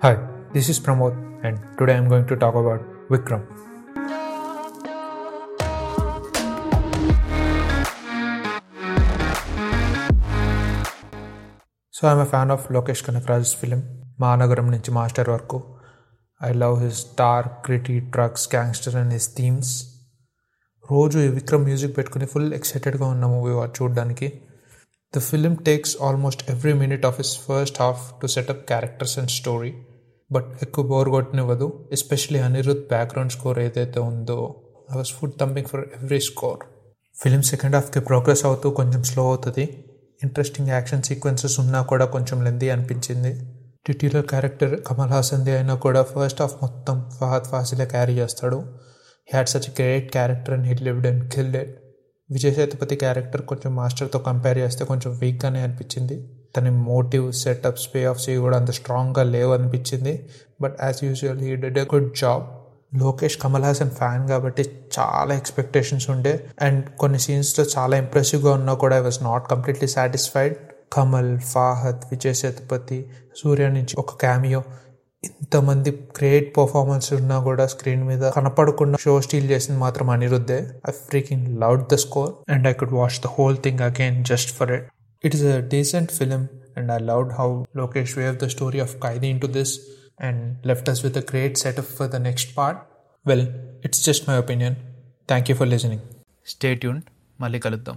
Hi, this is Pramod, and today I'm going to talk about Vikram. So I'm a fan of Lokesh Kanakraj's film Mahanagaram నుంచి master వరకు I love his dark gritty drugs gangster and his themes రోజు ఈ Vikram music పెట్టుకుని full ఎక్సైటెడ్గా ఉన్న movie చూడడానికి the film takes almost every minute of his first half to setup characters and story but ఎక్కువ bore కొట్టనివ్వదు especially Anirudh background score ఏదైతే ఉందో. I was foot thumping for every score film second హాఫ్కి progress అవుతూ కొంచెం slow అవుతుంది. Interesting action sequences ఉన్నా కూడా కొంచెం లెందీ అనిపించింది. టిట్యులర్ క్యారెక్టర్ కమల్ హాసన్ది అయినా కూడా ఫస్ట్ హాఫ్ మొత్తం ఫహద్ ఫాసిలే క్యారీ చేస్తాడు. Had such great character and hit lived and killed Vijaya Vijay Sethupathi character కొంచెం మాస్టర్తో కంపేర్ చేస్తే కొంచెం వీక్గానే అనిపించింది. తన మోటివ్ సెటప్స్ పే ఆఫ్స్ కూడా అంత స్ట్రాంగ్గా లేవు అనిపించింది. But as usual he did a good job Lokesh Kamal Haasan fan కాబట్టి చాలా ఎక్స్పెక్టేషన్స్ ఉండే. అండ్ కొన్ని సీన్స్లో చాలా ఇంప్రెసివ్గా ఉన్నా కూడా I was not completely satisfied Kamal Fahadh Vijay Sethupathi Suriya నుంచి ఒక క్యామియో ఇంతమంది గ్రేట్ పర్ఫార్మెన్స్ ఉన్నా కూడా స్క్రీన్ మీద కనపడకుండా షో స్టీల్ చేసింది మాత్రం అనిరుద్ధే. I freaking loved the score and I could watch the whole thing again just for it it is a decent film and I loved how Lokesh weave the story of Khaidi into this and left us with a great setup for the next part well it's just my opinion thank you for listening stay tune మళ్ళీ కలుద్దాం